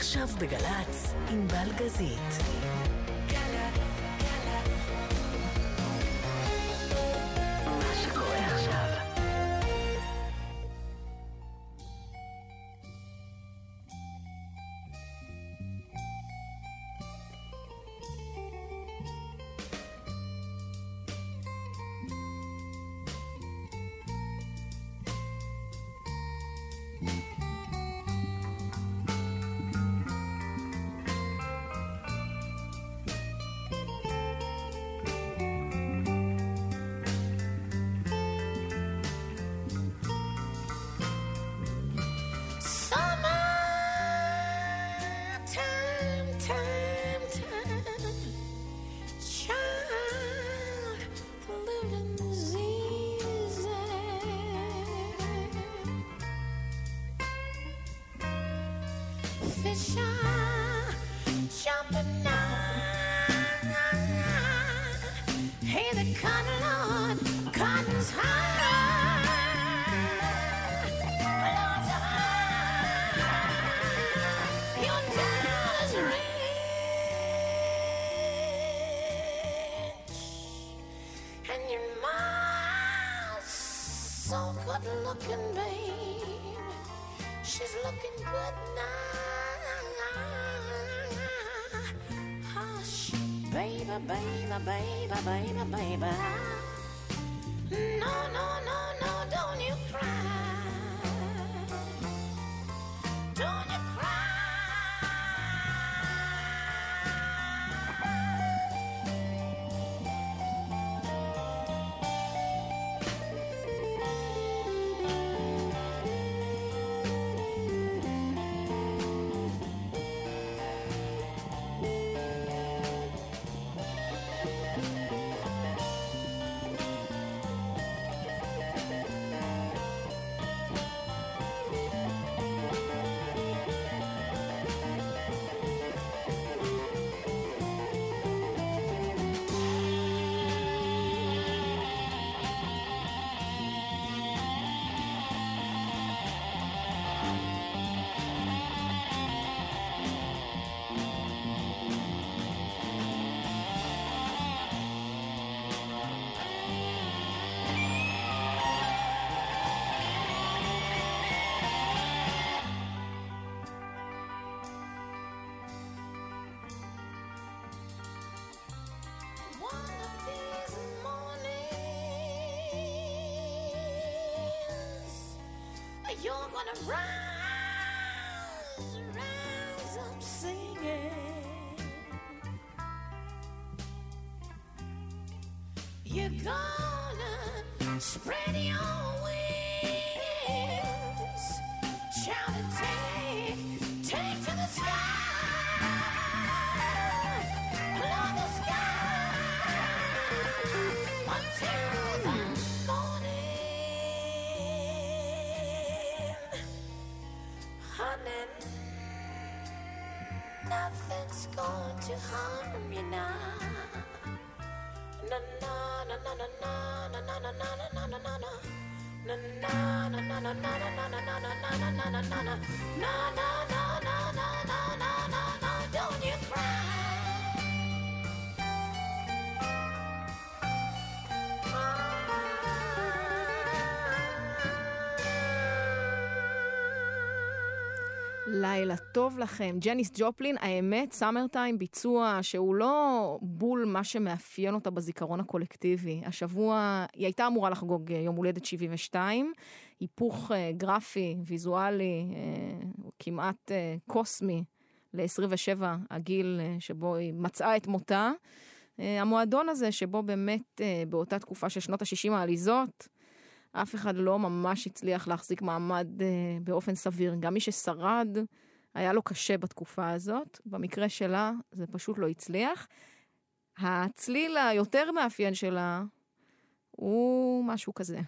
עכשיו בגל"צ, wanna run. nothing's going to harm you now. Na na na na na na na na na na na na na. Na na na na na na na na na na na na na na na na na na. לילה טוב לכם. ג'ניס ג'ופלין, האמת, סאמר טיים ביצוע שהוא לא בול מה שמאפיין אותה בזיכרון הקולקטיבי. השבוע היא הייתה אמורה לחגוג אה, יום הולדת 72, היפוך אה, גרפי, ויזואלי, אה, כמעט קוסמי ל-27, הגיל שבו היא מצאה את מותה. המועדון הזה שבו באמת באותה תקופה של שנות ה-60 העליזות, אף אחד לא ממש הצליח להחזיק מעמד uh, באופן סביר. גם מי ששרד, היה לו קשה בתקופה הזאת. במקרה שלה, זה פשוט לא הצליח. הצליל היותר מאפיין שלה הוא משהו כזה.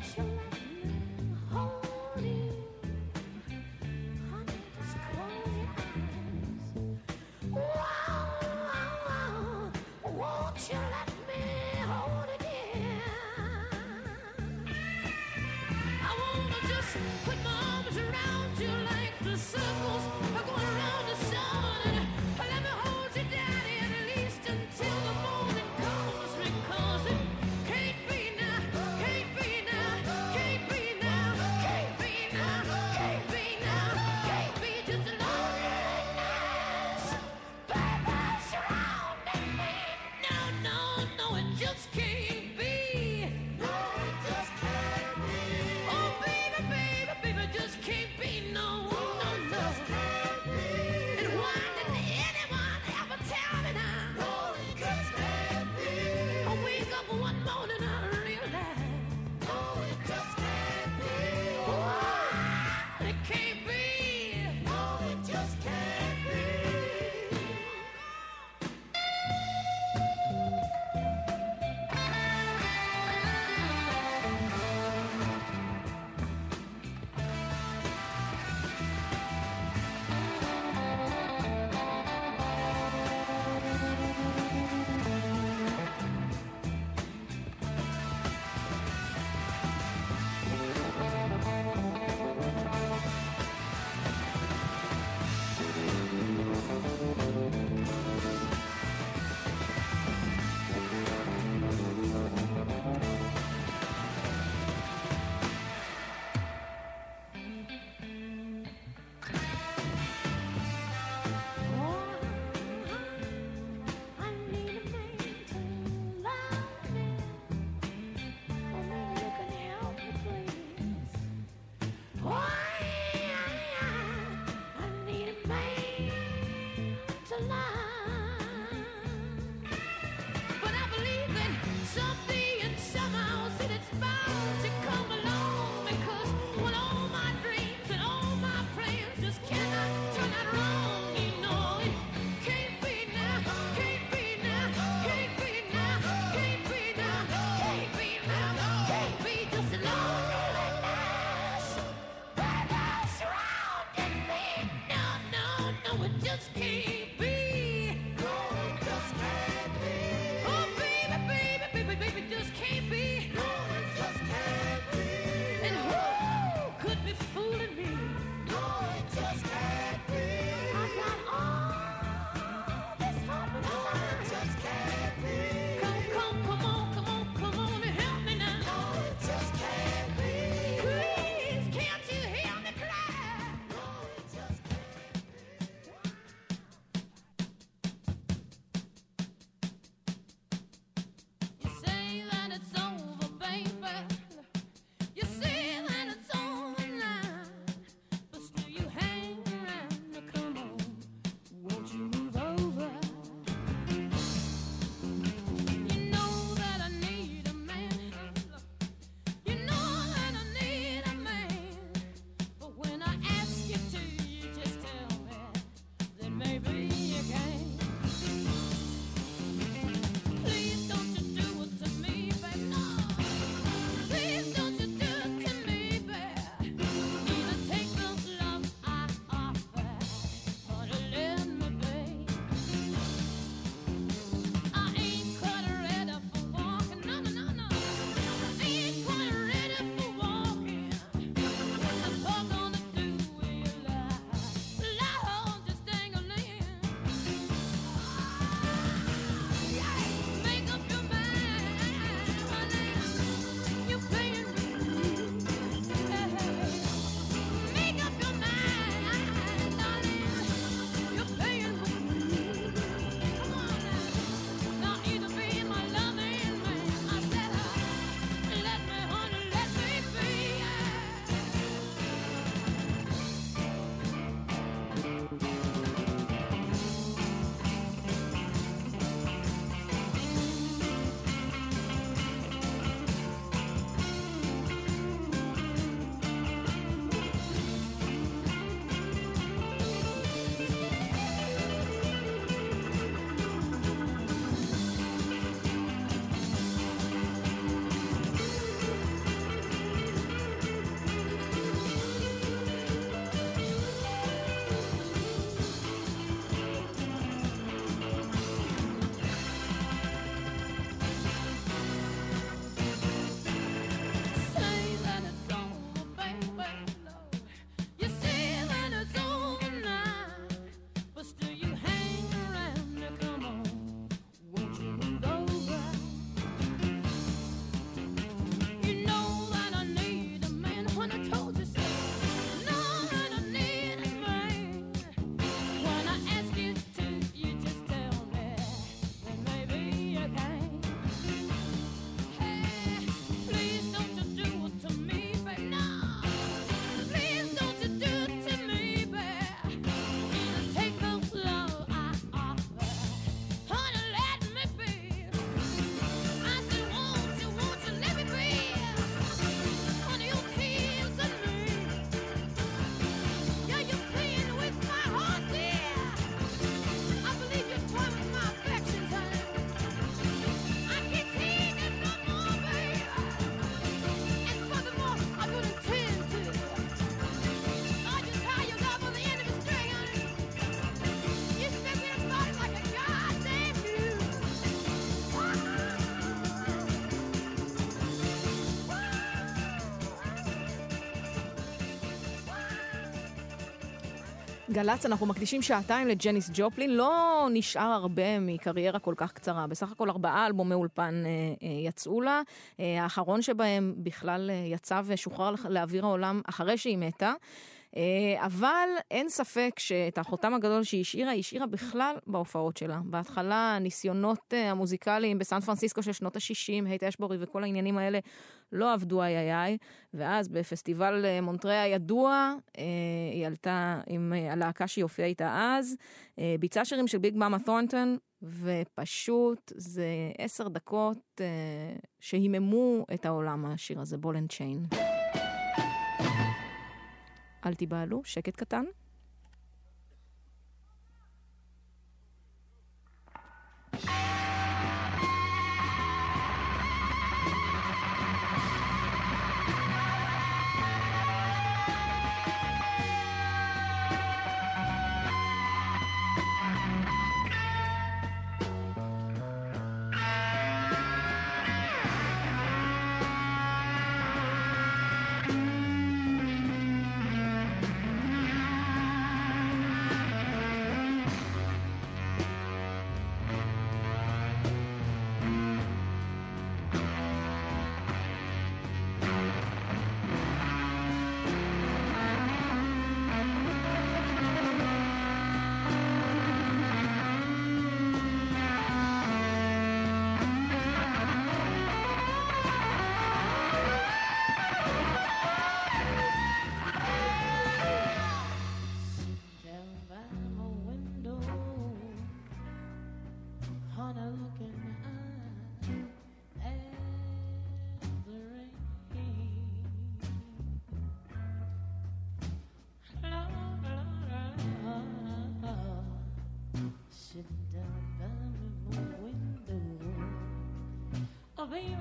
想。גל"צ, אנחנו מקדישים שעתיים לג'ניס ג'ופלין. לא נשאר הרבה מקריירה כל כך קצרה. בסך הכל ארבעה אלבומי אולפן אה, אה, יצאו לה. אה, האחרון שבהם בכלל יצא ושוחרר לאוויר העולם אחרי שהיא מתה. אה, אבל אין ספק שאת החותם הגדול שהיא השאירה, היא השאירה בכלל בהופעות שלה. בהתחלה הניסיונות אה, המוזיקליים בסן פרנסיסקו של שנות ה-60, הייט אשבורי וכל העניינים האלה לא עבדו איי איי איי, ואז בפסטיבל אה, מונטריי הידוע, היא עלתה עם הלהקה שהיא הופיעה איתה אז, ביצעה שירים של ביג מאמה תורנטון, ופשוט זה עשר דקות שהיממו את העולם השיר הזה, Ball and Chain. אל תיבהלו, שקט קטן. of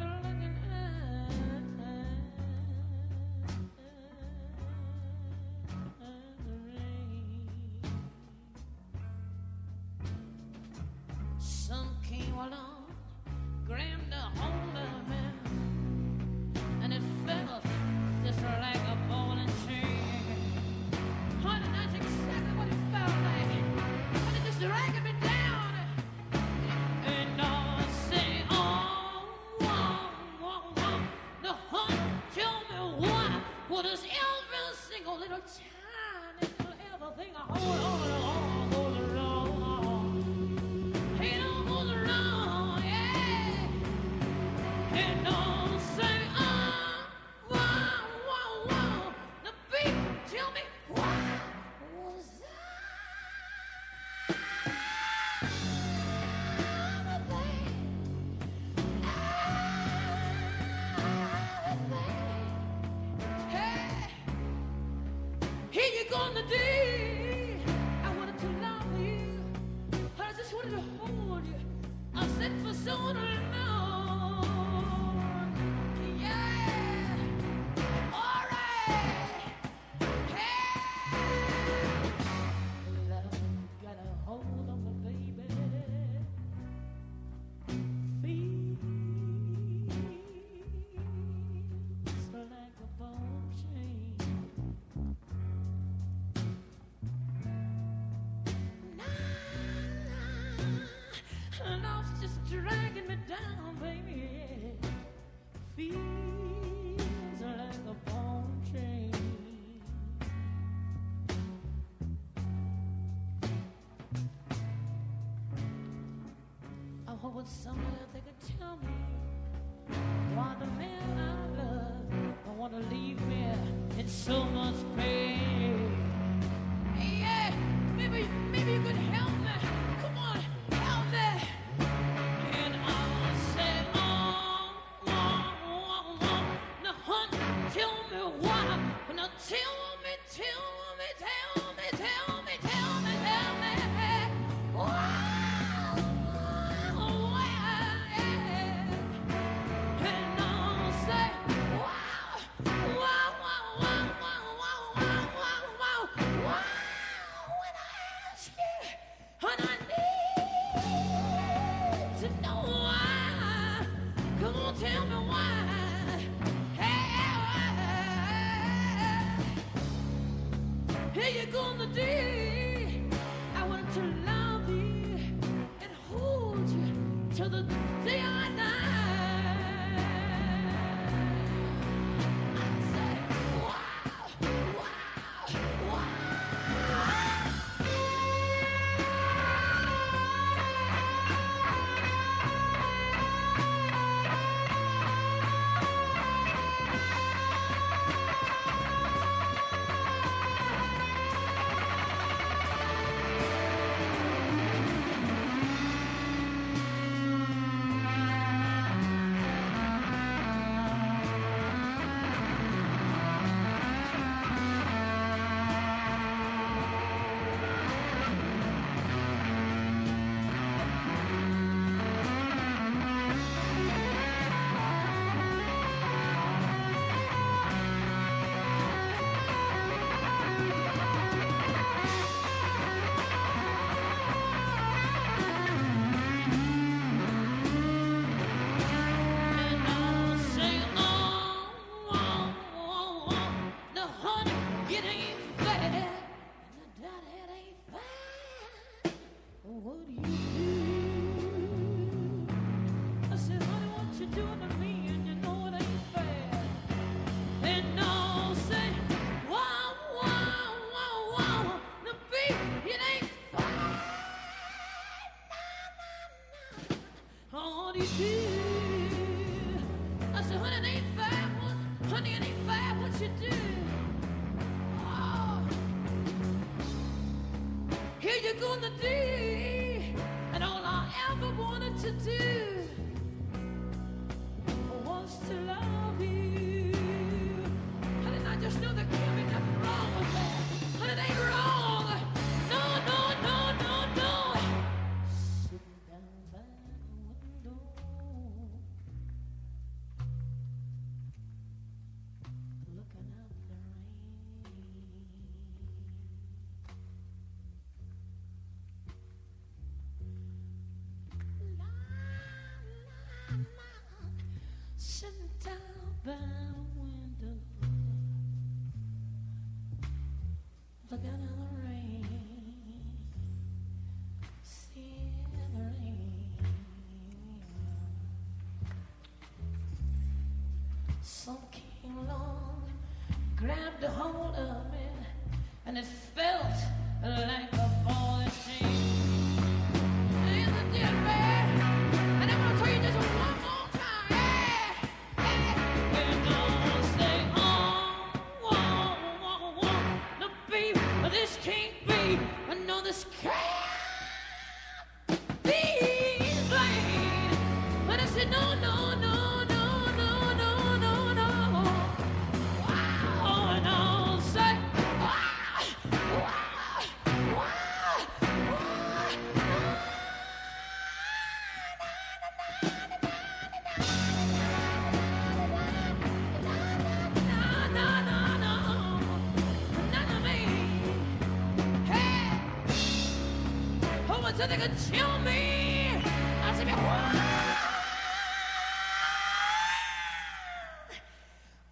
someone Some came along, grabbed a hold of it, and it felt like kill me! As if it.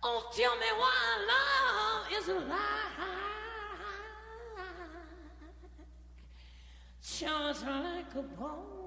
Oh, tell me why love is a lie. Just like a bone.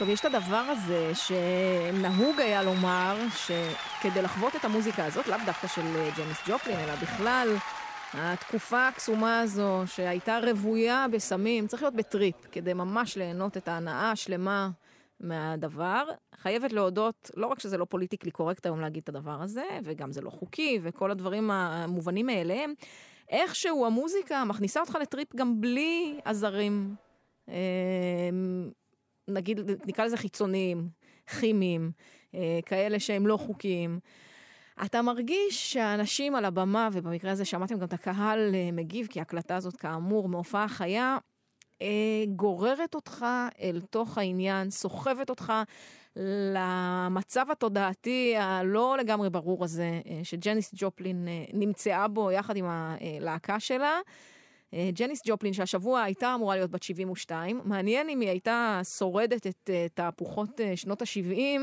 טוב, יש את הדבר הזה שנהוג היה לומר שכדי לחוות את המוזיקה הזאת, לאו דווקא של אה, ג'ניס ג'ופלין, אלא בכלל, התקופה הקסומה הזו שהייתה רוויה בסמים, צריך להיות בטריפ כדי ממש ליהנות את ההנאה השלמה מהדבר. חייבת להודות, לא רק שזה לא פוליטיקלי קורקט היום להגיד את הדבר הזה, וגם זה לא חוקי, וכל הדברים המובנים מאליהם, איכשהו המוזיקה מכניסה אותך לטריפ גם בלי עזרים. אה, נגיד, נקרא לזה חיצוניים, כימיים, אה, כאלה שהם לא חוקיים. אתה מרגיש שהאנשים על הבמה, ובמקרה הזה שמעתם גם את הקהל אה, מגיב, כי ההקלטה הזאת כאמור מהופעה חיה, אה, גוררת אותך אל תוך העניין, סוחבת אותך למצב התודעתי הלא לגמרי ברור הזה, שג'ניס ג'ופלין אה, נמצאה בו יחד עם הלהקה שלה. אה, ג'ניס ג'ופלין, שהשבוע הייתה אמורה להיות בת 72, מעניין אם היא הייתה שורדת את אה, תהפוכות אה, שנות ה-70,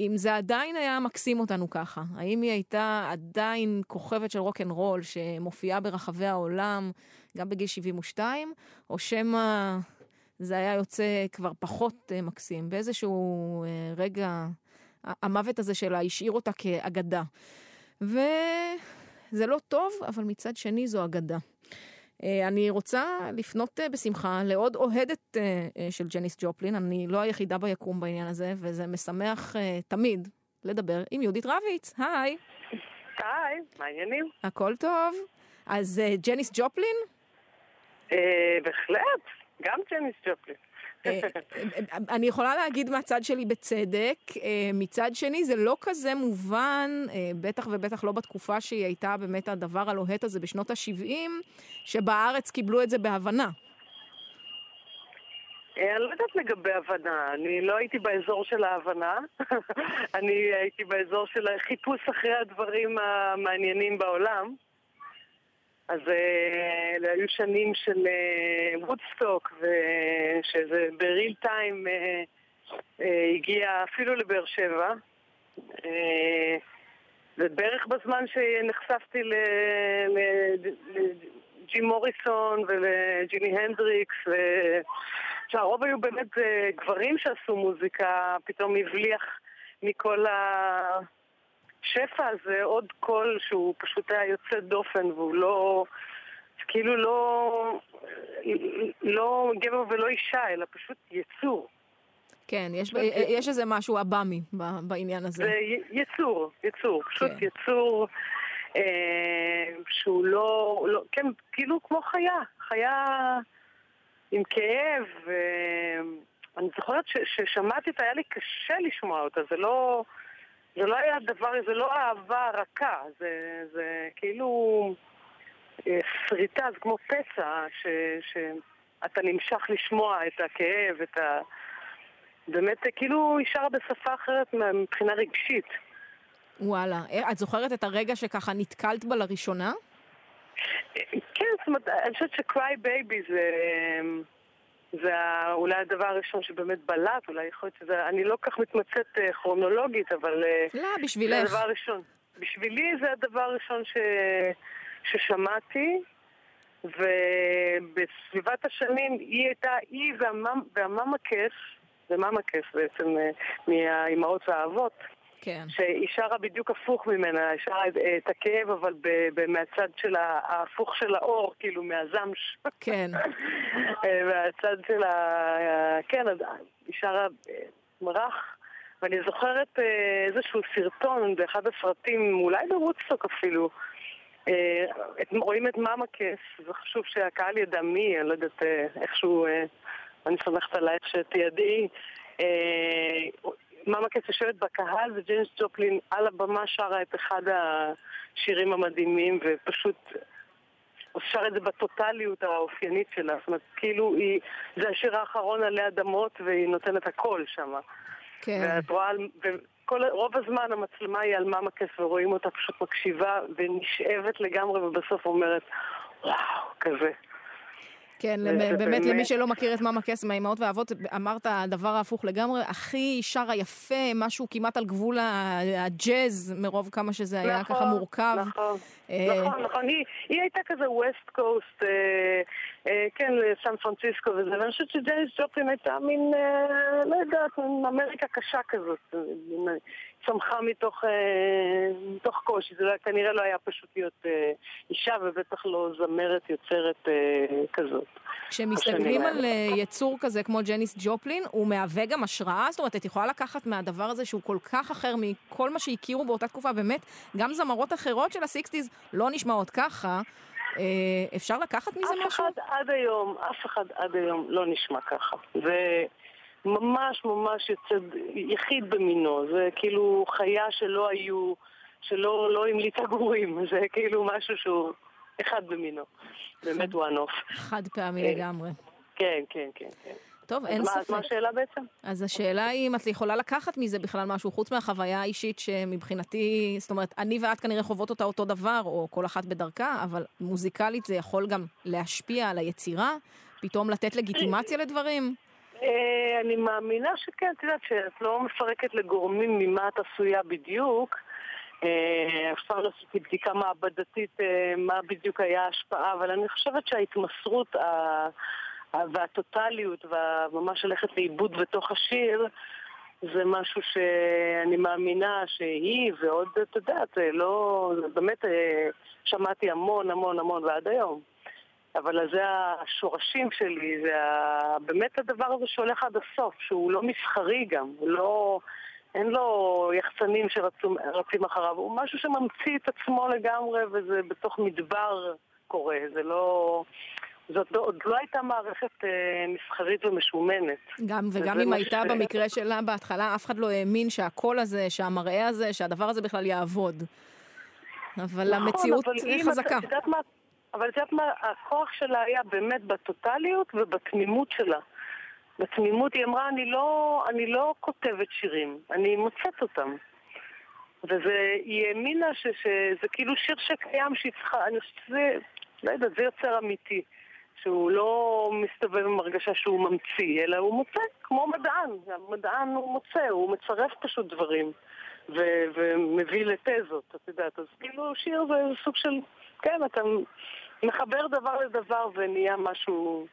אם זה עדיין היה מקסים אותנו ככה. האם היא הייתה עדיין כוכבת של רוק אנד רול שמופיעה ברחבי העולם גם בגיל 72, או שמא זה היה יוצא כבר פחות מקסים. באיזשהו רגע, המוות הזה שלה השאיר אותה כאגדה. ו... זה לא טוב, אבל מצד שני זו אגדה. אה, אני רוצה לפנות אה, בשמחה לעוד אוהדת אה, של ג'ניס ג'ופלין, אני לא היחידה ביקום בעניין הזה, וזה משמח תמיד לדבר עם יהודית רביץ. היי. היי, מה העניינים? הכל טוב. אז ג'ניס ג'ופלין? בהחלט, גם ג'ניס ג'ופלין. אה, אני יכולה להגיד מהצד שלי בצדק, אה, מצד שני זה לא כזה מובן, אה, בטח ובטח לא בתקופה שהיא הייתה באמת הדבר הלוהט הזה בשנות ה-70, שבארץ קיבלו את זה בהבנה. אני לא יודעת לגבי הבנה, אני לא הייתי באזור של ההבנה, אני הייתי באזור של החיפוש אחרי הדברים המעניינים בעולם. אז אה, אלה היו שנים של וודסטוק, אה, ושזה בריל טיים אה, הגיע אפילו לבאר שבע. ובערך בזמן שנחשפתי לג'י מוריסון ולג'ימי הנדריקס, שהרוב היו באמת גברים שעשו מוזיקה, פתאום הבליח מכל ה... השפע הזה עוד קול שהוא פשוט היה יוצא דופן והוא לא... כאילו לא... לא גבר ולא אישה, אלא פשוט יצור. כן, יש, יש איזה משהו עב"מי בעניין הזה. זה יצור, יצור, פשוט כן. יצור אה, שהוא לא, לא, כן, כאילו כמו חיה, חיה עם כאב. אה, אני זוכרת ששמעתי אותה, היה לי קשה לשמוע אותה, זה לא... זה לא היה דבר, זה לא אהבה רכה, זה, זה כאילו אה, שריטה, זה כמו פצע, ש, שאתה נמשך לשמוע את הכאב, את ה... באמת, כאילו היא שרה בשפה אחרת מבחינה רגשית. וואלה. אה, את זוכרת את הרגע שככה נתקלת בה לראשונה? כן, זאת אומרת, אני חושבת ש Cry Baby זה... זה אולי הדבר הראשון שבאמת בלט, אולי יכול להיות שזה... אני לא כך מתמצאת אה, כרונולוגית, אבל... אה, לא, בשבילך. זה הדבר הראשון. בשבילי זה הדבר הראשון ש... ששמעתי, ובסביבת השנים היא הייתה, היא והממקס, וממקס בעצם, uh, מהאימהות והאבות, כן. שהיא שרה בדיוק הפוך ממנה, היא שרה את הכאב, אבל מהצד של ההפוך של האור, כאילו מהזמש. כן. מהצד של ה... כן, היא שרה אה, מרח. ואני זוכרת אה, איזשהו סרטון באחד הסרטים, אולי בוודסטוק אפילו, אה, רואים את מאמה קס, זה חשוב שהקהל ידע מי, אני לא יודעת איכשהו, אני סומכת עלייך שתידעי. מאמה קס יושבת בקהל וג'יימס ג'ופלין על הבמה שרה את אחד השירים המדהימים ופשוט שר את זה בטוטליות האופיינית שלה. זאת אומרת, כאילו היא, זה השיר האחרון עלי אדמות והיא נותנת הכל שם. כן. ואת רואה, וכל, רוב הזמן המצלמה היא על מאמה קס ורואים אותה פשוט מקשיבה ונשאבת לגמרי ובסוף אומרת, וואו, כזה. כן, באמת, למי שלא מכיר את מאמה קס מהאימהות והאבות, אמרת הדבר ההפוך לגמרי, הכי שרה יפה, משהו כמעט על גבול הג'אז, מרוב כמה שזה היה נכון, ככה מורכב. נכון, אה, נכון, נכון, היא, הייתה כזה ווסט קוסט, אה, אה, כן, לסן פרנסיסקו וזה, ואני חושבת שג'ייס ג'ופלין הייתה מין, לא יודעת, אמריקה קשה כזאת. צמחה מתוך, אה, מתוך קושי, זה כנראה לא היה פשוט להיות אה, אישה ובטח לא זמרת יוצרת אה, כזאת. כשמסתכלים על אה, יצור כזה כמו ג'ניס ג'ופלין, הוא מהווה גם השראה? זאת אומרת, את יכולה לקחת מהדבר הזה שהוא כל כך אחר מכל מה שהכירו באותה תקופה, באמת, גם זמרות אחרות של הסיקסטיז לא נשמעות ככה. אה, אפשר לקחת מזה אף משהו? אחד עד היום, אף אחד עד היום לא נשמע ככה. זה ממש ממש יוצא, יחיד במינו. זה כאילו חיה שלא היו, שלא לא המליצה גורים. זה כאילו משהו שהוא אחד במינו. באמת one off. חד פעמי אה, לגמרי. כן, כן, כן, כן. טוב, אין אז מה- אז ספק. מה השאלה בעצם? אז השאלה היא אם את יכולה לקחת מזה בכלל משהו, חוץ מהחוויה האישית שמבחינתי, זאת אומרת, אני ואת כנראה חוות אותה אותו דבר, או כל אחת בדרכה, אבל מוזיקלית זה יכול גם להשפיע על היצירה, פתאום לתת לגיטימציה לדברים. אה, אני מאמינה שכן, את יודעת שאת לא מפרקת לגורמים ממה את עשויה בדיוק. אה, לא עשיתי בדיקה מעבדתית אה, מה בדיוק היה ההשפעה, אבל אני חושבת שההתמסרות והטוטליות וממש ללכת לאיבוד בתוך השיר זה משהו שאני מאמינה שהיא ועוד, את יודעת, לא, באמת שמעתי המון המון המון ועד היום. אבל זה השורשים שלי, זה. באמת הדבר הזה שהולך עד הסוף, שהוא לא מסחרי גם, הוא לא... אין לו יחצנים שרצים אחריו, הוא משהו שממציא את עצמו לגמרי וזה בתוך מדבר קורה, זה לא... זאת לא- עוד לא הייתה מערכת אה, מסחרית ומשומנת. גם, וגם אם מה הייתה ש- במקרה שלה בהתחלה, אף אחד לא האמין שהקול הזה, שהמראה הזה, שהדבר הזה בכלל יעבוד. אבל נכון, המציאות אבל אם חזקה. את יודעת מה, אבל את יודעת מה, הכוח שלה היה באמת בטוטליות ובתמימות שלה. בתמימות היא אמרה, אני לא, אני לא כותבת שירים, אני מוצאת אותם. והיא האמינה ש, שזה כאילו שיר שקיים שהיא צריכה, אני חושבת שזה, לא יודעת, זה יוצר אמיתי. שהוא לא מסתובב עם הרגשה שהוא ממציא, אלא הוא מוצא, כמו מדען. המדען הוא מוצא, הוא מצרף פשוט דברים. ו- ומביא לתזות, את יודעת. אז כאילו שיר זה סוג של, כן, אתה מחבר דבר לדבר ונהיה משהו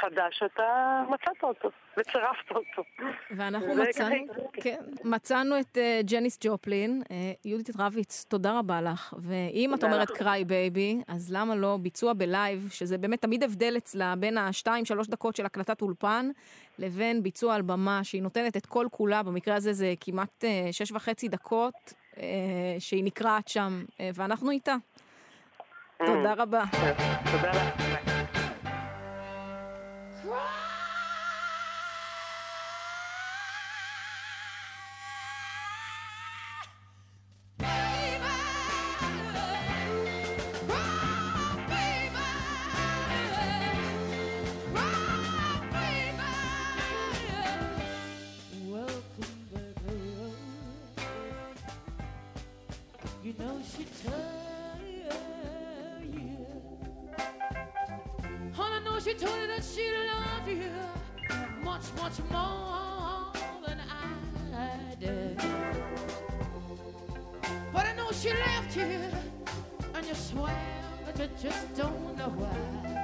חדש, אתה מצאת אותו וצירפת אותו. ואנחנו מצאנו. כן, מצאנו את אה, ג'ניס ג'ופלין. אה, יהודית רביץ, תודה רבה לך. ואם את אומרת. Cry Baby, אז למה לא ביצוע בלייב, שזה באמת תמיד הבדל אצלה בין השתיים, שלוש דקות של הקלטת אולפן, לבין ביצוע על במה, שהיא נותנת את כל כולה, במקרה הזה זה כמעט אה, שש וחצי דקות, שהיא נקרעת שם, ואנחנו איתה. תודה רבה. תודה לך. Much, more than I did. But I know she left you, and you swear that you just don't know why.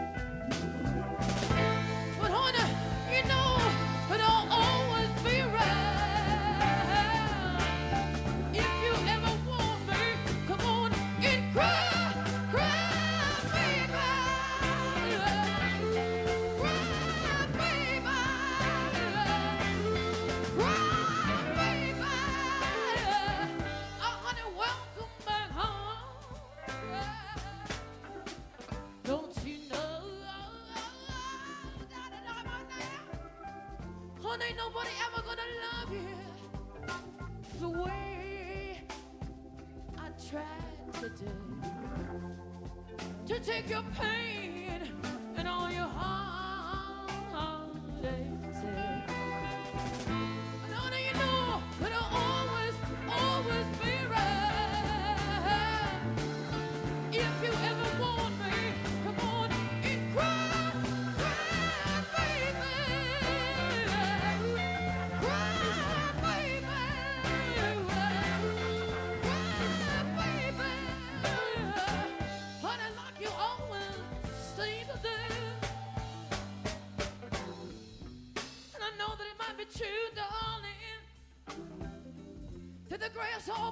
To. Take your pain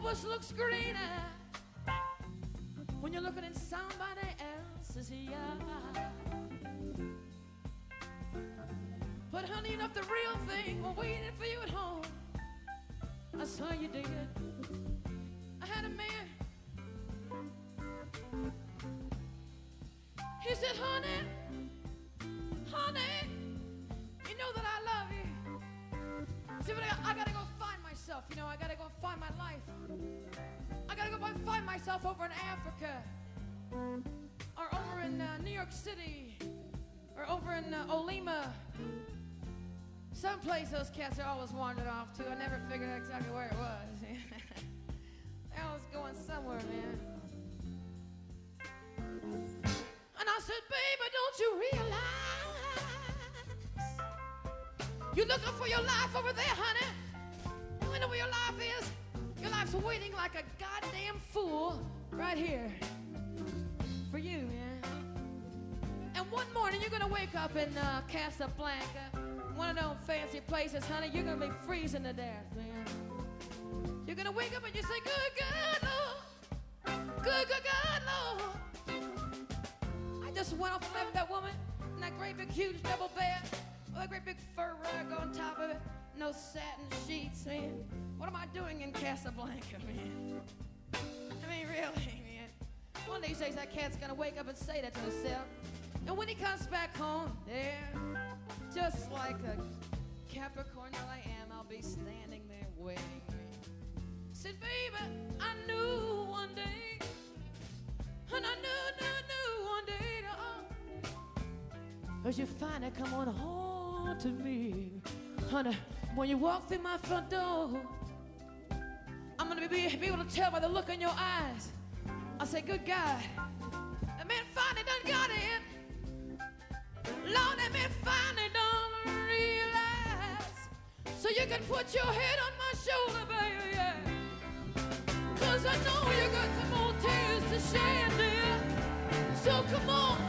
bush looks greener Someplace those cats are always wandered off to. I never figured out exactly where it was. they was going somewhere, man. And I said, baby, don't you realize you're looking for your life over there, honey? You know where your life is? Your life's waiting like a goddamn fool right here for you, man. And one morning you're gonna wake up in uh, Casablanca, one of those fancy places, honey. You're gonna be freezing to death, man. You're gonna wake up and you say, Good God, Lord. Good, good God, Lord. I just went off and left that woman in that great big huge double bed with a great big fur rug on top of it. No satin sheets, man. What am I doing in Casablanca, man? I mean, really, man. One of these days that cat's gonna wake up and say that to himself. And when he comes back home, there, just like a Capricorn that I am, I'll be standing there waiting. Said, baby, I knew one day, and I knew, knew, knew one day, oh, cause you finally come on home to me. Honey, when you walk through my front door, I'm gonna be, be able to tell by the look in your eyes. I say, good God, that man finally done got it. Lord, that man finally done realize. So you can put your head on my shoulder, baby, yeah. Cause I know you got some more tears to shed, dear. So come on,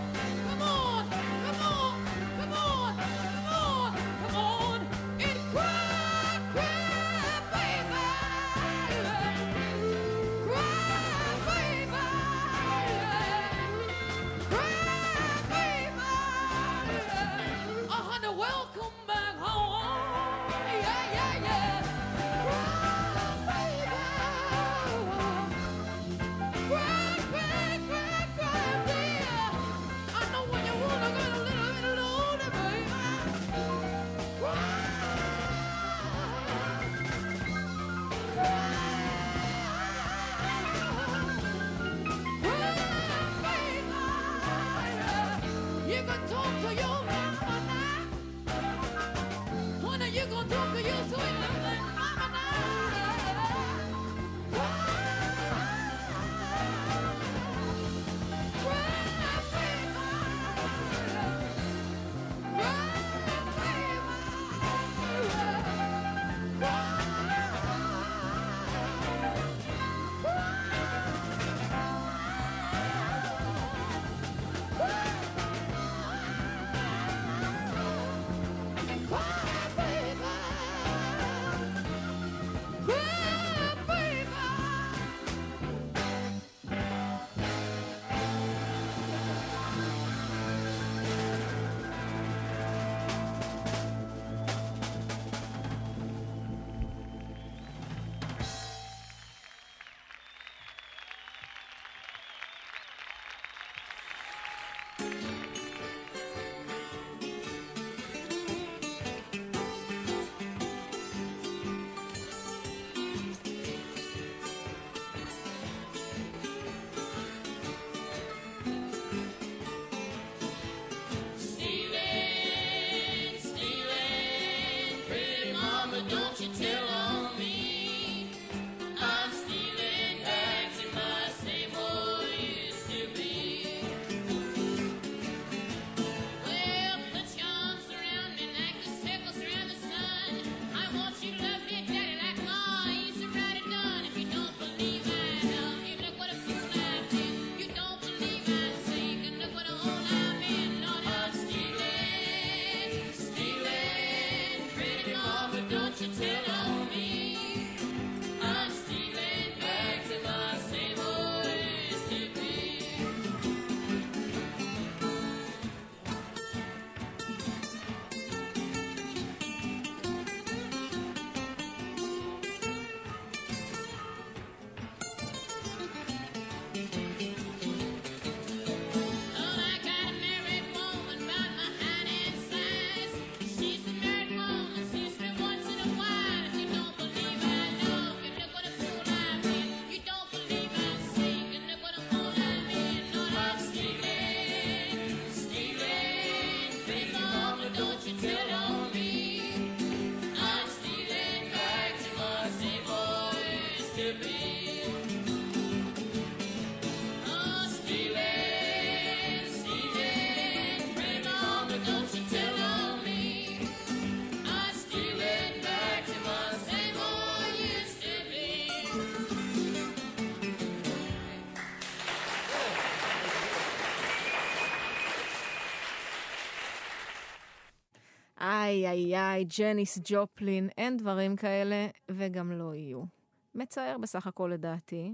welcome איי איי איי, ג'ניס ג'ופלין, אין דברים כאלה, וגם לא יהיו. מצער בסך הכל לדעתי,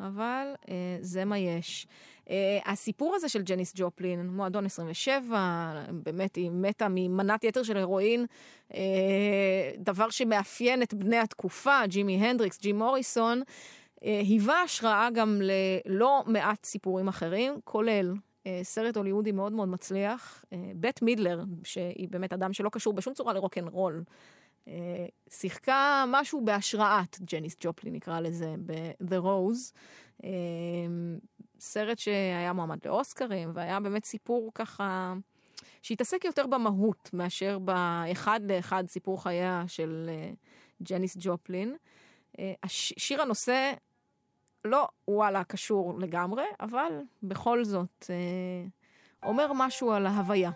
אבל אה, זה מה יש. אה, הסיפור הזה של ג'ניס ג'ופלין, מועדון 27, באמת היא מתה ממנת יתר של הרואין, אה, דבר שמאפיין את בני התקופה, ג'ימי הנדריקס, ג'י מוריסון, אה, היווה השראה גם ללא מעט סיפורים אחרים, כולל סרט הוליוודי מאוד מאוד מצליח, אה, בית מידלר, שהיא באמת אדם שלא קשור בשום צורה לרוקנרול. אה, שיחקה משהו בהשראת ג'ניס ג'ופלי, נקרא לזה, ב-The Rose. אה, סרט שהיה מועמד לאוסקרים, והיה באמת סיפור ככה, שהתעסק יותר במהות מאשר באחד לאחד סיפור חייה של אה, ג'ניס ג'ופלין. אה, שיר הנושא לא וואלה קשור לגמרי, אבל בכל זאת אה, אומר משהו על ההוויה.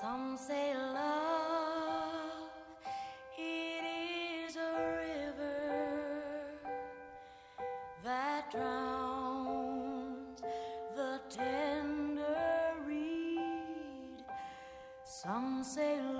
Some say love, it is a river that drowns the tender reed. Some say love,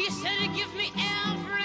He said give me everything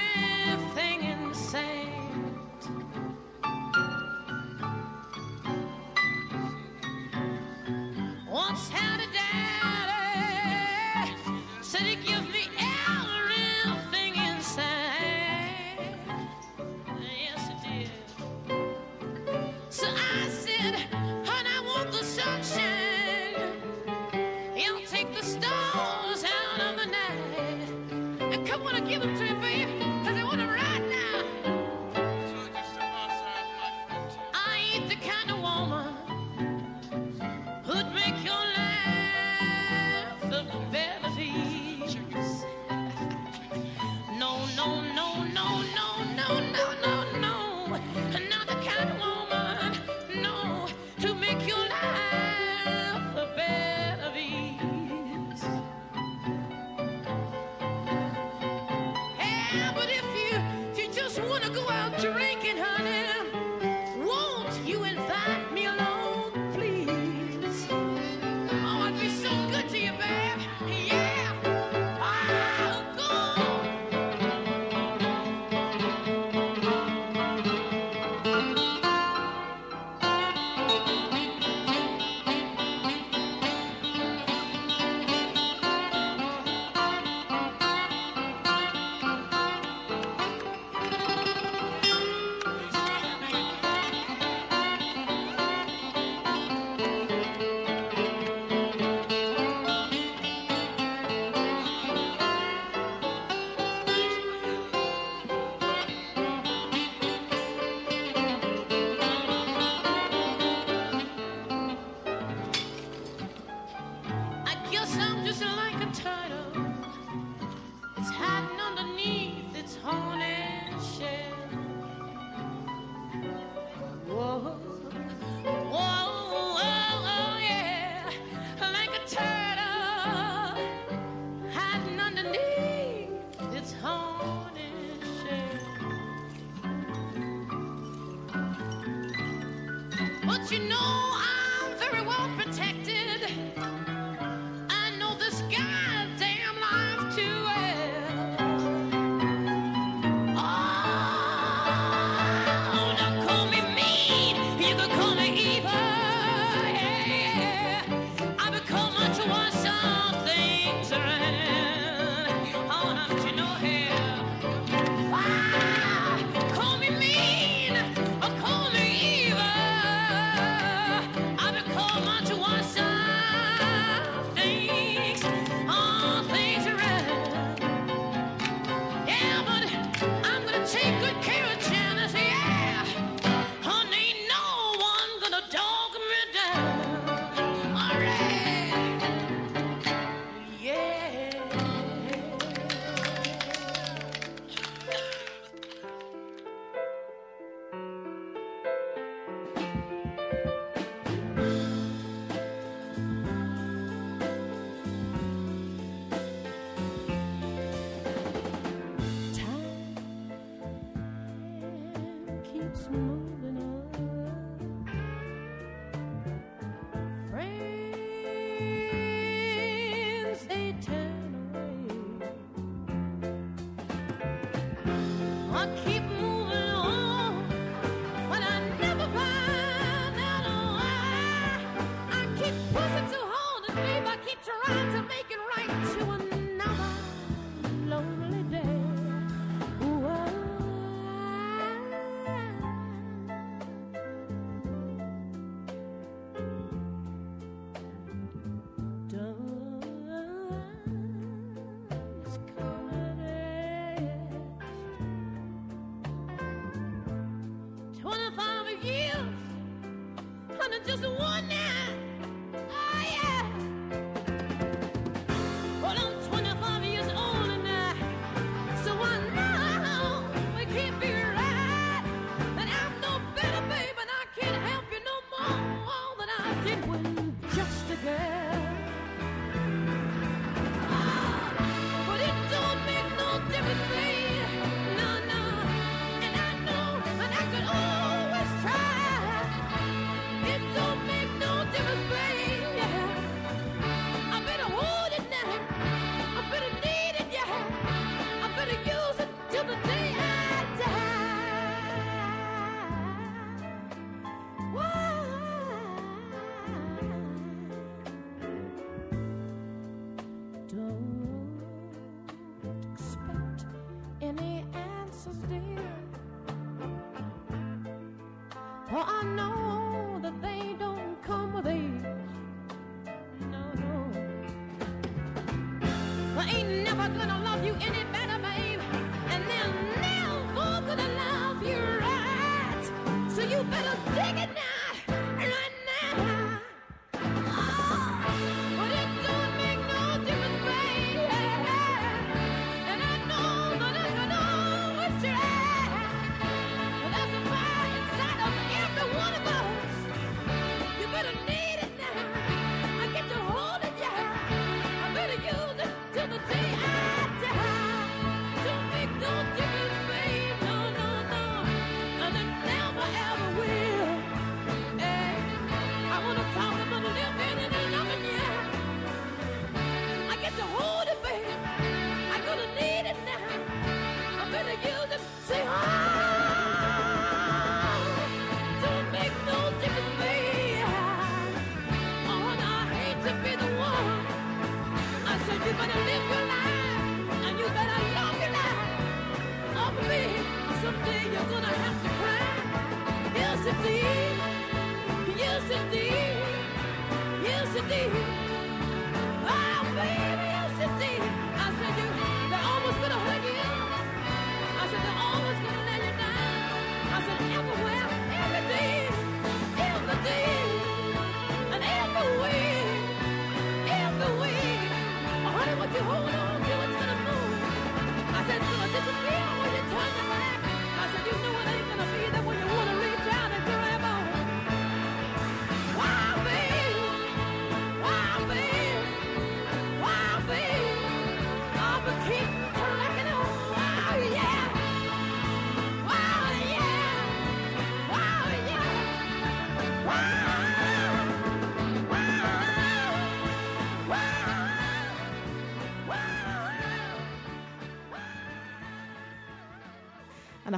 For I know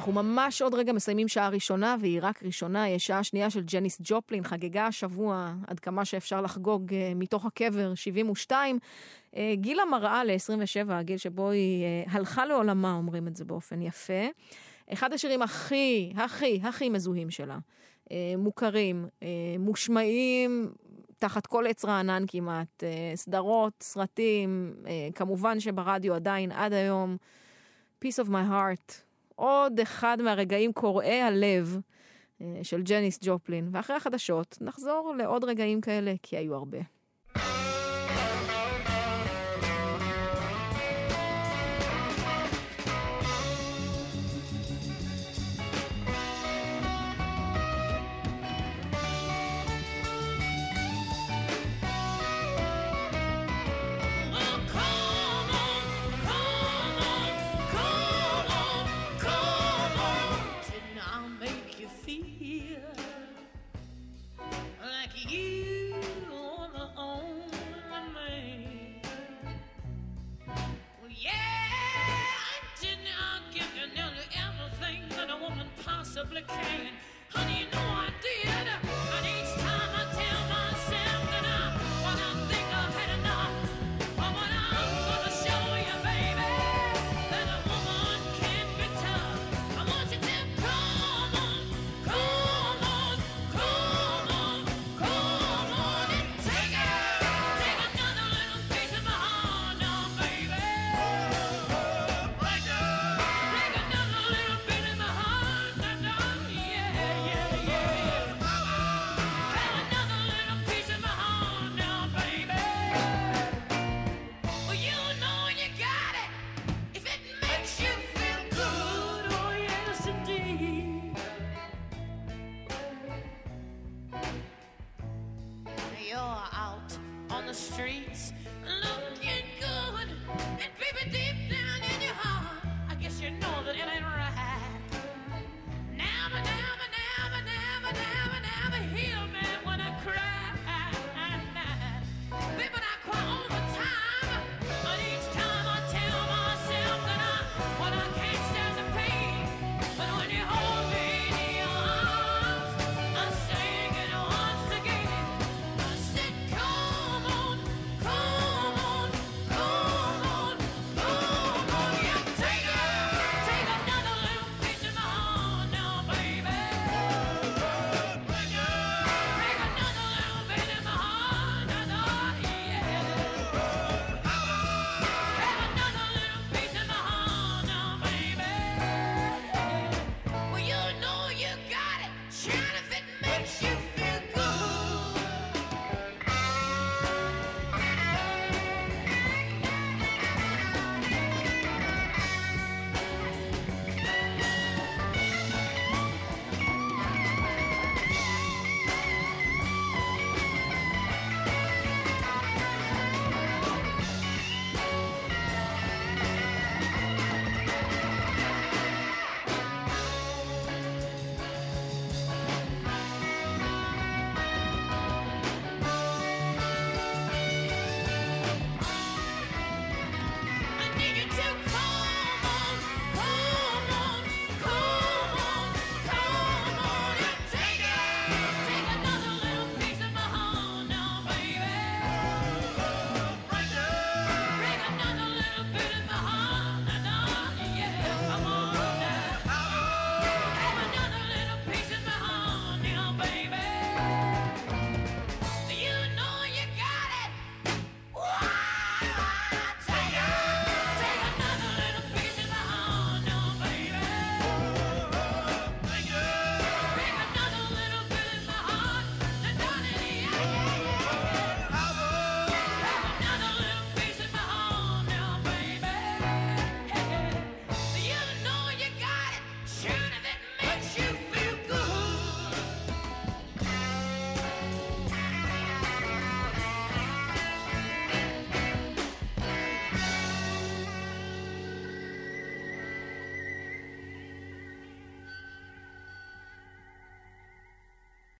אנחנו ממש עוד רגע מסיימים שעה ראשונה, והיא רק ראשונה, היא שעה שנייה של ג'ניס ג'ופלין, חגגה השבוע עד כמה שאפשר לחגוג אה, מתוך הקבר, 72. גיל המראה ל-27, הגיל שבו היא אה, הלכה לעולמה, אומרים את זה באופן יפה. אחד השירים הכי, הכי, הכי מזוהים שלה, אה, מוכרים, מושמעים תחת כל עץ רענן כמעט, סדרות, סרטים, כמובן שברדיו עדיין עד היום. Peace of my heart, עוד אחד מהרגעים קורעי הלב אה, של ג'ניס ג'ופלין, ואחרי החדשות נחזור לעוד רגעים כאלה, כי היו הרבה. pretend. Honey, you know I Shut